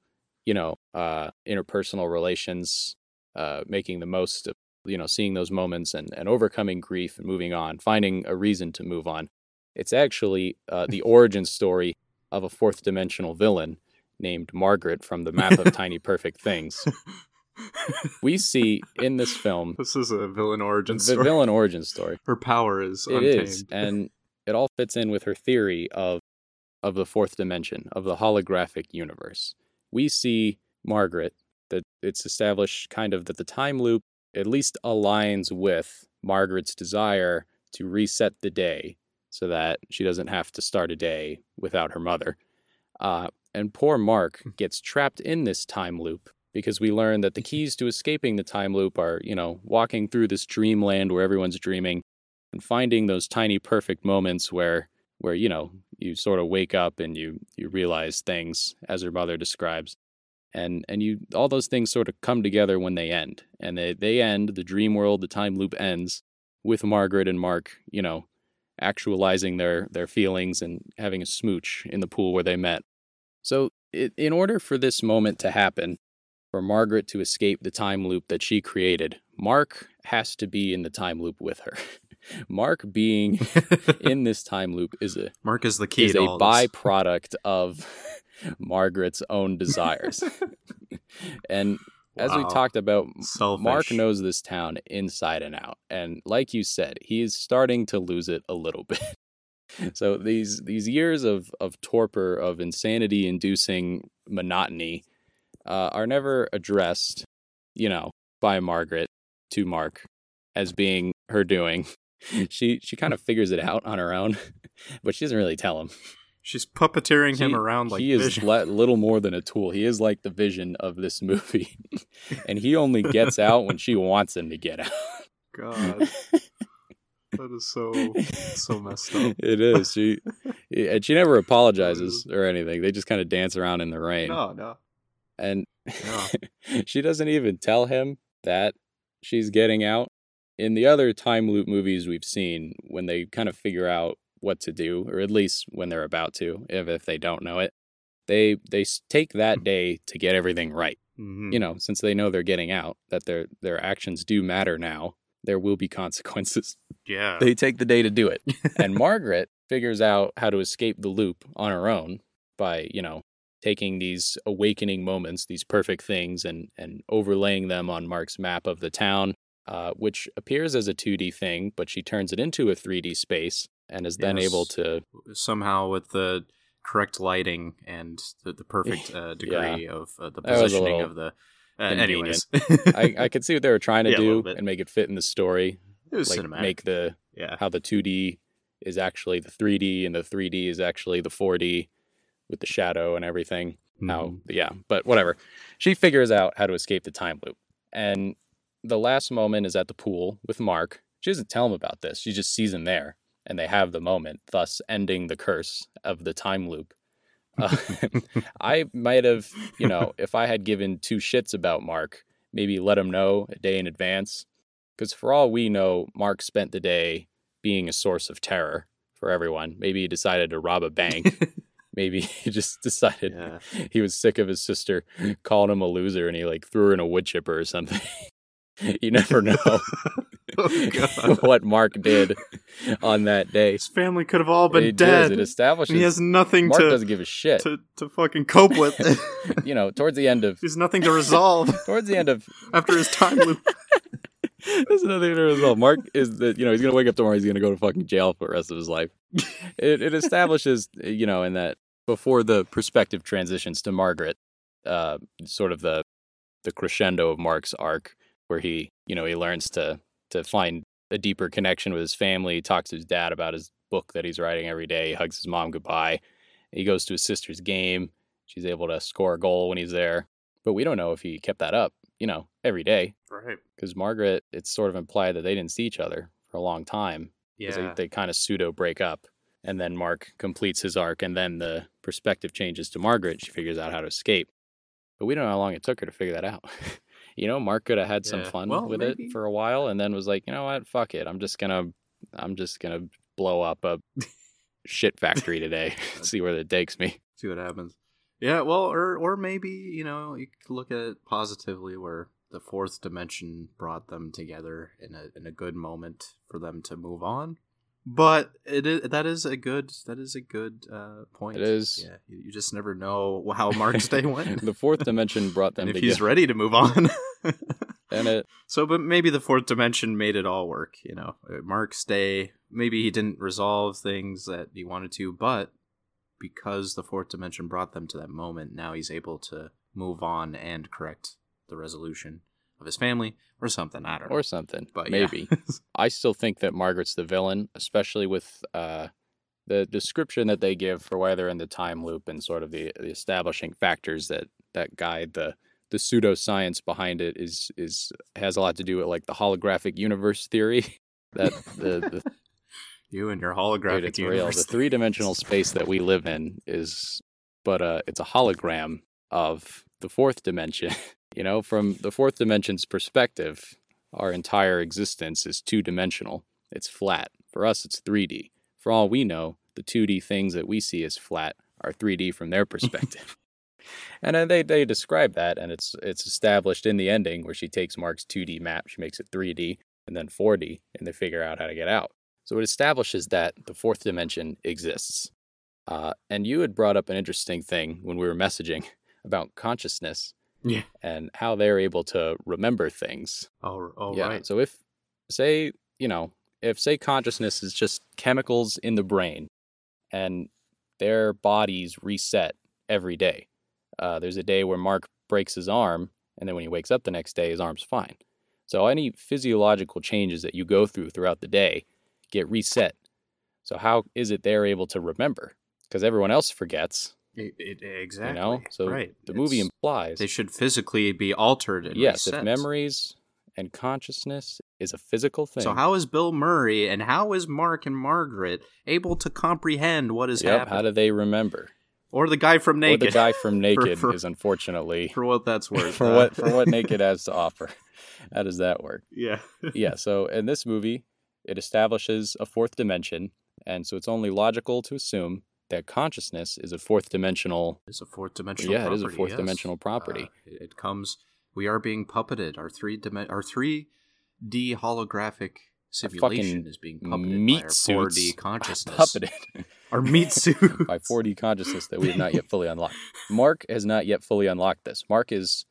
you know, uh interpersonal relations, uh making the most of you know, seeing those moments and, and overcoming grief and moving on, finding a reason to move on. It's actually uh, the *laughs* origin story of a fourth dimensional villain named Margaret from the map of *laughs* Tiny Perfect Things. We see in this film this is a villain origin the story. villain origin story. Her power is It untamed. is, and it all fits in with her theory of of the fourth dimension of the holographic universe. We see Margaret that it's established kind of that the time loop at least aligns with Margaret's desire to reset the day so that she doesn't have to start a day without her mother. Uh, and poor Mark gets trapped in this time loop because we learn that the mm-hmm. keys to escaping the time loop are, you know, walking through this dreamland where everyone's dreaming and finding those tiny perfect moments where where you know you sort of wake up and you you realize things as her mother describes. And and you all those things sort of come together when they end. And they they end the dream world the time loop ends with Margaret and Mark you know actualizing their their feelings and having a smooch in the pool where they met. So it, in order for this moment to happen for Margaret to escape the time loop that she created Mark has to be in the time loop with her *laughs* Mark being *laughs* in this time loop is a Mark is the key is to a all this. byproduct of *laughs* Margaret's own desires. and as we talked about, Selfish. Mark knows this town inside and out. And like you said, he is starting to lose it a little bit. so these these years of of torpor, of insanity inducing monotony uh, are never addressed, you know, by Margaret to Mark as being her doing. *laughs* She she kind of figures it out on her own, *laughs* but she doesn't really tell him. She's puppeteering him around like he is le- little more than a tool. He is like the vision of this movie, *laughs* and he only gets out when she wants him to get out. God, that is so so messed up. It is. She and she never apologizes or anything. They just kind of dance around in the rain, No, no. And Yeah. *laughs* she doesn't even tell him that she's getting out. In the other time loop movies we've seen, when they kind of figure out what to do, or at least when they're about to, if if they don't know it, they they take that day to get everything right. Mhm. you know, since they know they're getting out, that their their actions do matter now, there will be *laughs* consequences. yeah. They take the day to do it. *laughs* and Margaret figures out how to escape the loop on her own by, you know, taking these awakening moments, these perfect things and and overlaying them on Mark's map of the town, uh, which appears as a 2D thing, but she turns it into a 3D space and is then Yes. able to somehow with the correct lighting and the, the perfect *laughs* uh, degree of uh, the That was a positioning of the. Uh, anyways, *laughs* I, I could see what they were trying to Yeah, do and make it fit in the story. it was like cinematic. make the yeah, how the 2D is actually the 3D and the 3D is actually the 4D with the shadow and everything. How, Mhm. yeah, but whatever. She figures out how to escape the time loop. And the last moment is at the pool with Mark. She doesn't tell him about this. She just sees him there and they have the moment, thus ending the curse of the time loop. *laughs* Uh, *laughs* I might have, you know, if I had given two shits about Mark, maybe let him know a day in advance. Because for all we know, Mark spent the day being a source of terror for everyone. Maybe he decided to rob a bank. *laughs* Maybe *laughs* he just decided yeah. *laughs* he was sick of his sister calling him a loser and he like threw her in a wood chipper or something. *laughs* you never know. Oh, what Mark did on that day. His family could have all been it dead. Does, it establishes he has nothing Mark to, doesn't give a shit. to to fucking cope with. you know, towards the end of There's nothing to resolve towards the end of after his time loop. There's nothing to resolve. Mark is that you know he's gonna wake up tomorrow. He's gonna go to fucking jail for the rest of his life. It, it establishes you know in that before the perspective transitions to Margaret, uh, sort of the the crescendo of Mark's arc, where he you know he learns to to find a deeper connection with his family. He talks to his dad about his book that he's writing every day. He hugs his mom goodbye. He goes to his sister's game. She's able to score a goal when he's there, but we don't know if he kept that up. You know, every day Right. because Margaret, it's sort of implied that they didn't see each other for a long time. Yeah. They, they kind of pseudo break up. And then Mark completes his arc, and then the perspective changes to Margaret. She figures out how to escape. But we don't know how long it took her to figure that out. *laughs* you know, Mark could have had some Yeah. fun Well, with maybe. it for a while and then was like, you know what? Fuck it. I'm just going to, I'm just to blow up a *laughs* shit factory today. *laughs* See where that takes me. See what happens. Yeah, well, or or maybe you know you could look at it positively, where the fourth dimension brought them together in a in a good moment for them to move on. But it is that is a good that is a good uh, point. It is. Yeah, you, you just never know how Mark's day went, *laughs* the fourth dimension brought them *laughs* and if together. he's ready to move on. *laughs* and it, So, but maybe the fourth dimension made it all work. You know, Uh, Mark's day. Maybe he didn't resolve things that he wanted to, but because the fourth dimension brought them to that moment, now he's able to move on and correct the resolution of his family or something. I don't know. or something. but yeah. maybe. *laughs* I still think that Margaret's the villain, especially with uh, the description that they give for why they're in the time loop and sort of the, the establishing factors that that guide the the pseudoscience behind it is is has a lot to do with like the holographic universe theory *laughs* that the, the *laughs* you and your holographic dude, it's real. universe. The three dimensional space that we live in is, but uh, it's a hologram of the fourth dimension. You know, from the fourth dimension's perspective, our entire existence is two dimensional. It's flat. For us, it's 3D. For all we know, the 2D things that we see as flat are 3D from their perspective. *laughs* and uh, they they describe that, and it's it's established in the ending where she takes Mark's 2D map, she makes it 3D and then 4D, and they figure out how to get out. So it establishes that the fourth dimension exists. Uh, and you had brought up an interesting thing when we were messaging *laughs* about consciousness Yeah. and how they're able to remember things. Oh, yeah. right. So if, say, you know, if say consciousness is just chemicals in the brain and their bodies reset every day. Uh, there's a day where Mark breaks his arm, and then when he wakes up the next day, his arm's fine. So any physiological changes that you go through throughout the day get reset. So how is it they're able to remember? Because everyone else forgets, It- it- exactly. you know. So right. the movie implies they should physically be altered and yes, if memories and consciousness is a physical thing. So how is Bill Murray and how is Mark and Margaret able to comprehend what is yep, happening? how do they remember? or the guy from Naked. Or the guy from *laughs* Naked for- is unfortunately *laughs* for what that's worth. *laughs* for uh, what for what Naked has to offer. How does that work? yeah. yeah, so in this movie, it establishes a fourth dimension, and so it's only logical to assume that consciousness is a fourth dimensional. It's a fourth dimensional. Yeah, it is a fourth yes. dimensional property. Uh, it comes. We are being puppeted. Our three dimen- Our three D holographic simulation is being puppeted by our four D *laughs* consciousness. Puppeted Our meat suit *laughs* by 4D consciousness that we have not yet fully unlocked. Mark has not yet fully unlocked this. Mark is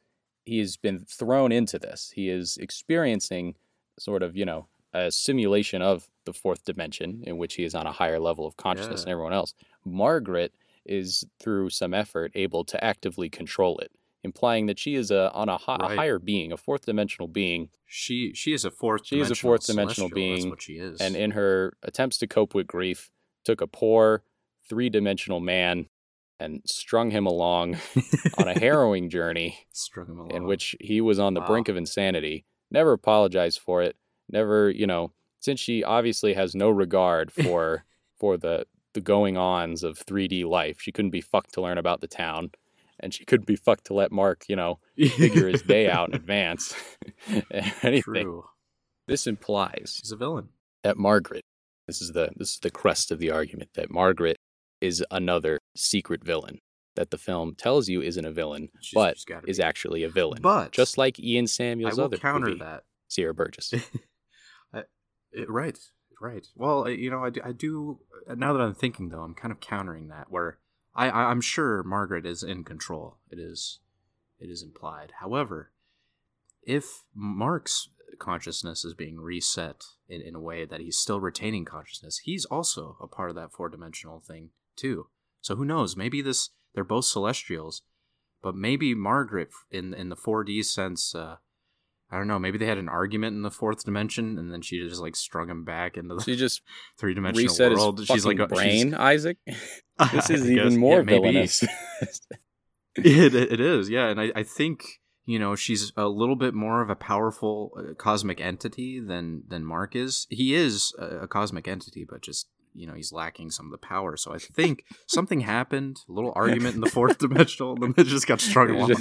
he has been thrown into this. He is experiencing sort of, you know, a simulation of the fourth dimension in which he is on a higher level of consciousness Yeah. than everyone else. Margaret is through some effort able to actively control it, implying that she is a on a, hi- a higher being, a fourth dimensional being, She she is a fourth. She is a dimensional fourth dimensional being, what she is. and in her attempts to cope with grief, took a poor three dimensional man and strung him along on a *laughs* harrowing journey strung him along. in which he was on the Wow. brink of insanity, never apologized for it, never, you know, since she obviously has no regard *laughs* for for the the going ons of 3D life. She couldn't be fucked to learn about the town, and she couldn't be fucked to let Mark, you know, figure his day out in *laughs* advance. *laughs* Anything. True. This implies She's a villain. that Margaret, this is the this is the crest of the argument that Margaret is another secret villain that the film tells you isn't a villain, She's- but she's is be. actually a villain. But just like Ian Samuels, I will other counter movie, that. Sierra Burgess. It- right, right. Well, you know, I, do- I do. Now that I'm thinking, though, I'm kind of countering that. Where I, I I'm sure Margaret is in control. It is, it is implied. However, if Mark's consciousness is being reset in, in a way that he's still retaining consciousness, he's also a part of that four dimensional thing too. So who knows? Maybe this they're both celestials, but maybe Margaret in in the 4D sense. Uh, I don't know. Maybe they had an argument in the fourth dimension, and then she just like strung him back into the She just *laughs* three dimensional world. She's like a- she's- brain, Isaac. *laughs* This is even more yeah, maybe. villainous. *laughs* it, it is, yeah. And I, I think you know she's a little bit more of a powerful uh, cosmic entity than than Mark is. He is a, a cosmic entity, but just you know he's lacking some of the power. So I think something happened, a little argument in the fourth dimensional, and then it just got strung along.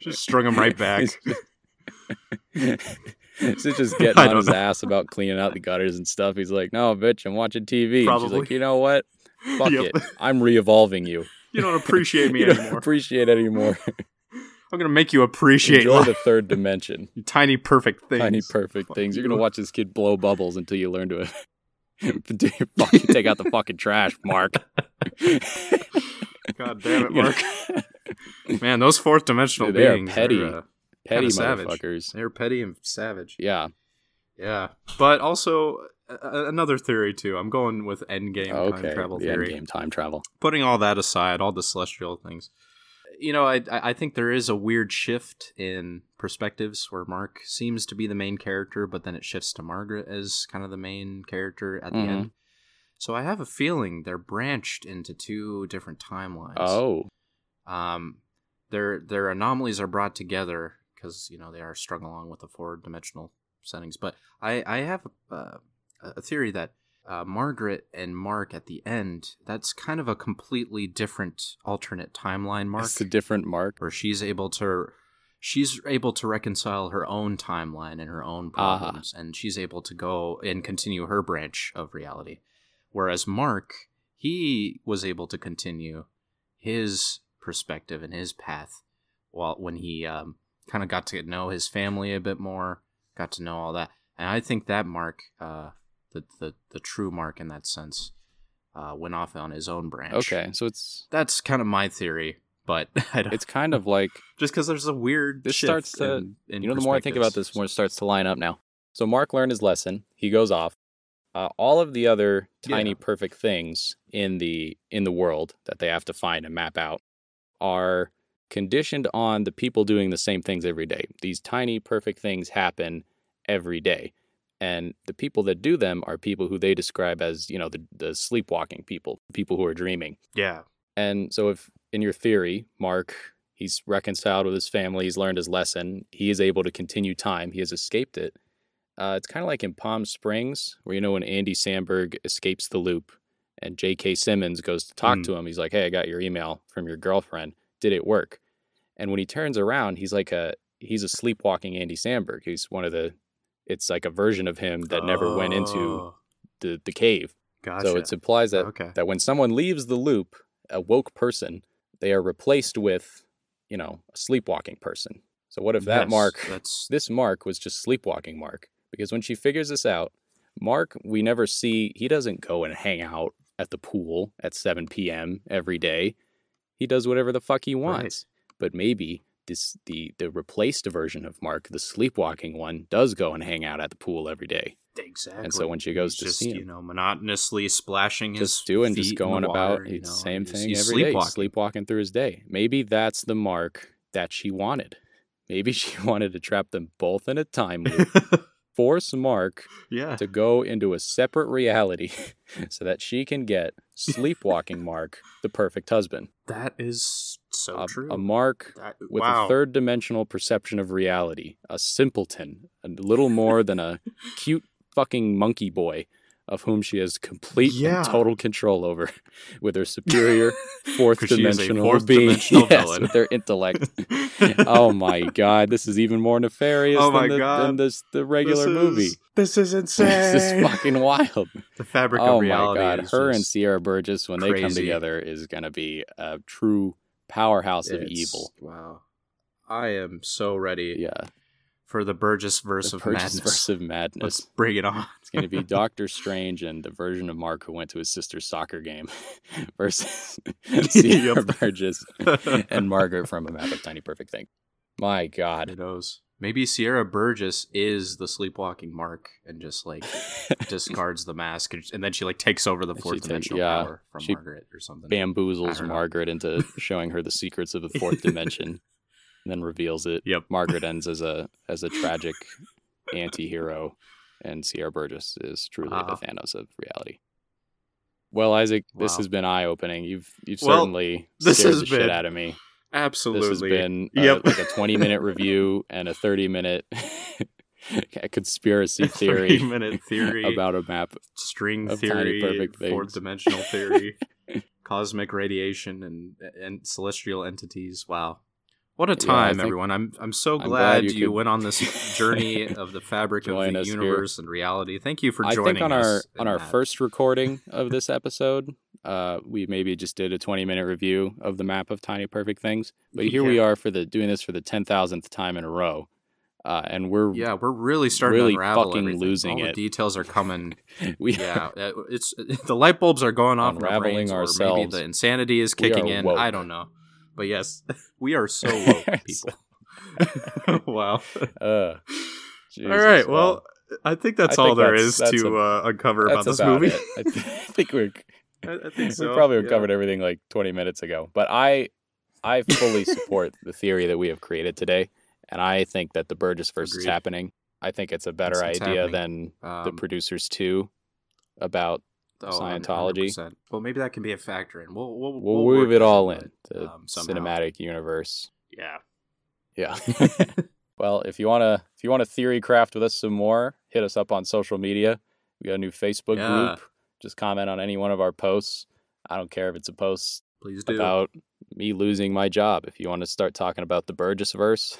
just strung him right back. *laughs* He's just *laughs* getting on his know. ass about cleaning out the gutters and stuff. He's like, "No, bitch, I'm watching TV." And she's like, "You know what? Fuck Yep. it. I'm re-evolving you. *laughs* You don't appreciate me you don't anymore. appreciate it anymore. I'm gonna make you appreciate Enjoy life. the third dimension. Tiny perfect things. Tiny perfect Fuck things. You're gonna watch this kid blow bubbles until you learn to fucking take out the fucking trash, Mark. God damn it, Mark. Man, those fourth dimensional Dude, they are beings petty. uh, Petty motherfuckers. they're petty and savage. Yeah. Yeah, but also uh, another theory too. I'm going with endgame okay. time travel the theory. Endgame time travel. Putting all that aside, all the celestial things. You know, I I I think there is a weird shift in perspectives where Mark seems to be the main character, but then it shifts to Margaret as kind of the main character at the Mhm. end. So I have a feeling they're branched into two different timelines. Oh. um, their their anomalies are brought together because you know they are strung along with the four dimensional settings. But I I have uh, a theory that uh, Margaret and Mark at the end that's kind of a completely different alternate timeline. Mark It's a different Mark. where she's able to she's able to reconcile her own timeline and her own problems and she's able to go and continue her branch of reality whereas mark he was able to continue his perspective and his path while when he um, kind of got to know his family a bit more got to know all that and i think that mark uh, the, the the true mark in that sense uh, went off on his own branch Okay. So it's that's kind of my theory but *laughs* I don't, it's kind of like *laughs* just because there's a weird This starts to- in, in you know the more I think about this, the more it starts to line up now. So Mark learned his lesson. He goes off. Uh, all of the other tiny Yeah. perfect things in the in the world that they have to find and map out are conditioned on the people doing the same things every day. These tiny perfect things happen every day. And the people that do them are people who they describe as, you know, the, the sleepwalking people, people who are dreaming. yeah And so, if in your theory, Mark, he's reconciled with his family, he's learned his lesson, he is able to continue time, he has escaped it. Uh, it's kind of like in Palm Springs, where you know when Andy Samberg escapes the loop and J.K. Simmons goes to talk Mm. to him, he's like, "Hey, I got your email from your girlfriend. Did it work?" And when he turns around, he's like a he's a sleepwalking Andy Samberg. He's one of the it's like a version of him that never went into Oh, the the cave. gotcha. So it implies that okay that when someone leaves the loop, a woke person, they are replaced with, you know, a sleepwalking person. So what if that Yes, Mark, that's *laughs* this Mark was just sleepwalking Mark? Because when she figures this out, Mark, we never see, he doesn't go and hang out at the pool at 7 p.m. every day. He does whatever the fuck he wants. But maybe this the the replaced version of Mark, the sleepwalking one, does go and hang out at the pool every day. exactly And so when she goes He's to just see him, you know monotonously splashing his just doing, feet just going about water, you it's the know, same thing he's every day, sleepwalking. sleepwalking through his day. Maybe that's the mark that she wanted. Maybe *laughs* she wanted to trap them both in a time loop, *laughs* force Mark yeah. to go into a separate reality *laughs* so that she can get sleepwalking Mark, the perfect husband. that is so a, true. a Mark That- with wow. a third dimensional perception of reality, a simpleton, a little more than a *laughs* cute fucking monkey boy of whom she has complete Yeah. and total control over *laughs* with her superior *laughs* fourth 'Cause she is a dimensional fourth being dimensional *laughs* yes, villain. with their intellect. oh my god, this is even more nefarious Oh than, the, than this the regular This movie. this is insane This is fucking wild. the fabric Oh of my god, is her and Sierra Burgess when they come together is gonna be a true powerhouse of evil. wow i am so ready Yeah. For the Burgess verse the of Burgess madness. verse of madness. Let's bring it on. It's going to be *laughs* Doctor Strange and the version of Mark who went to his sister's soccer game *laughs* versus *laughs* Sierra. Burgess and Margaret from A Map of Tiny Perfect Thing. My Who God. knows? Maybe Sierra Burgess is the sleepwalking Mark and just like discards the mask, and, and then she like takes over the fourth take- dimensional yeah, power from Margaret or something. Bamboozles. Margaret into showing her the secrets of the fourth dimension, and then reveals it. Yep. *laughs* Margaret ends as a as a tragic anti-hero, and Sierra Burgess is truly Wow. the Thanos of reality. Well, Isaac, this has been eye-opening. You've you've Well, certainly this scared has the shit been- out of me. Absolutely. This has been uh, Yep. like a 20 minute *laughs* review and a 30 minute *laughs* conspiracy theory minute theory about a map. string theory, fourth dimensional theory, cosmic radiation, and and celestial entities. Wow, what a time, think- everyone! I'm I'm so I'm glad, glad you you, could- went on this journey *laughs* of the fabric of the us here. universe and reality. Thank you for I joining think on us our on our that. first recording of this episode, uh, we maybe just did a 20 minute review of the map of tiny perfect things. But here we are for the doing this for the 10,000th time in a row. Uh, and we're Yeah, we're really starting really to unravel fucking everything. losing All it. The details are coming. *laughs* we yeah, uh, it's *laughs* the light bulbs are going off in our Unraveling brains, or maybe the insanity is kicking in. woke. I don't know, but yes, *laughs* we are so *laughs* woke, people. *laughs* wow. uh, Jesus, right. Well, I think that's I all think there that's- is that's to a- uh, uncover about this movie. I, th- I think we're I, I think we so. probably yeah. covered everything like 20 minutes ago. But I I fully support the theory that we have created today, and I think that the Burgess verse is Agreed. happening. I think it's a better It's- idea happening. than the Um, producers too about oh, Scientology. 100%. Well, maybe that can be a factor in. We'll we'll, we'll, weave it all in, in the um, cinematic universe. Yeah. Yeah. *laughs* *laughs* well, if you wanna if you wanna theory craft with us some more, hit us up on social media. We got a new Facebook Yeah. group. Just comment on any one of our posts. I don't care if it's a post Please do. about me losing my job. If you want to start talking about the Burgess verse,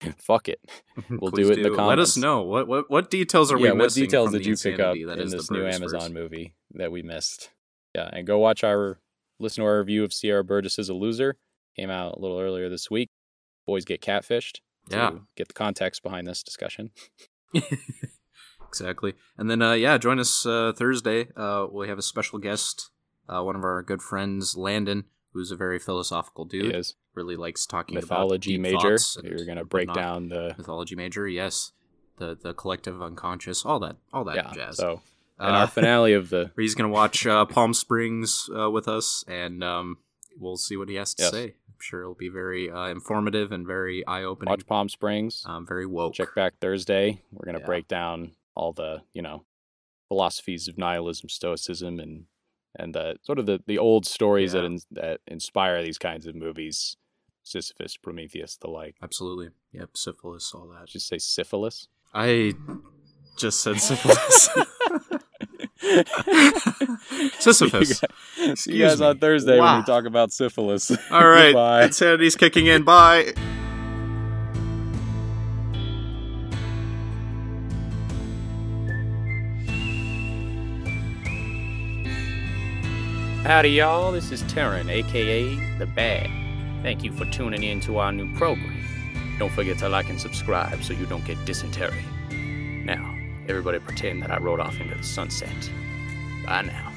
*laughs* fuck it. *laughs* we'll do it in the comments. Let us know what what what details are yeah, we what missing. details from did you pick up in is this new Amazon verse? movie that we missed? Yeah, and go watch our listen to our review of Sierra Burgess is a loser. Came out a little earlier this week. Boys get catfished. To Yeah. get the context behind this discussion. *laughs* exactly. And then uh yeah, join us uh Thursday. Uh we have a special guest, uh one of our good friends, Landon, who's a very philosophical He dude. is Really likes talking mythology about deep major. You're gonna break whatnot. down the mythology major, yes. The the collective unconscious, all that all that yeah. jazz. So in Uh, our finale of the where *laughs* he's gonna watch uh, Palm Springs uh, with us, and um, we'll see what he has to Yes. say. I'm sure it'll be very uh, informative and very eye opening. watch Palm Springs, Um, very woke. check back Thursday. We're gonna Yeah. break down all the you know philosophies of nihilism, stoicism, and and the sort of the, the old stories that in, that inspire these kinds of movies. Sisyphus, Prometheus, the like. Absolutely. Yep. Syphilis, all that. Just say syphilis. I just said syphilis. *laughs* *laughs* Sisyphus. See you guys on. Thursday when we talk about syphilis. All right. *laughs* Bye. Insanity's kicking in. Bye. Howdy, y'all. This is Terran, aka The Bad. Thank you for tuning in to our new program. Don't forget to like and subscribe so you don't get dysentery. Now, everybody pretend that I rode off into the sunset. Bye now.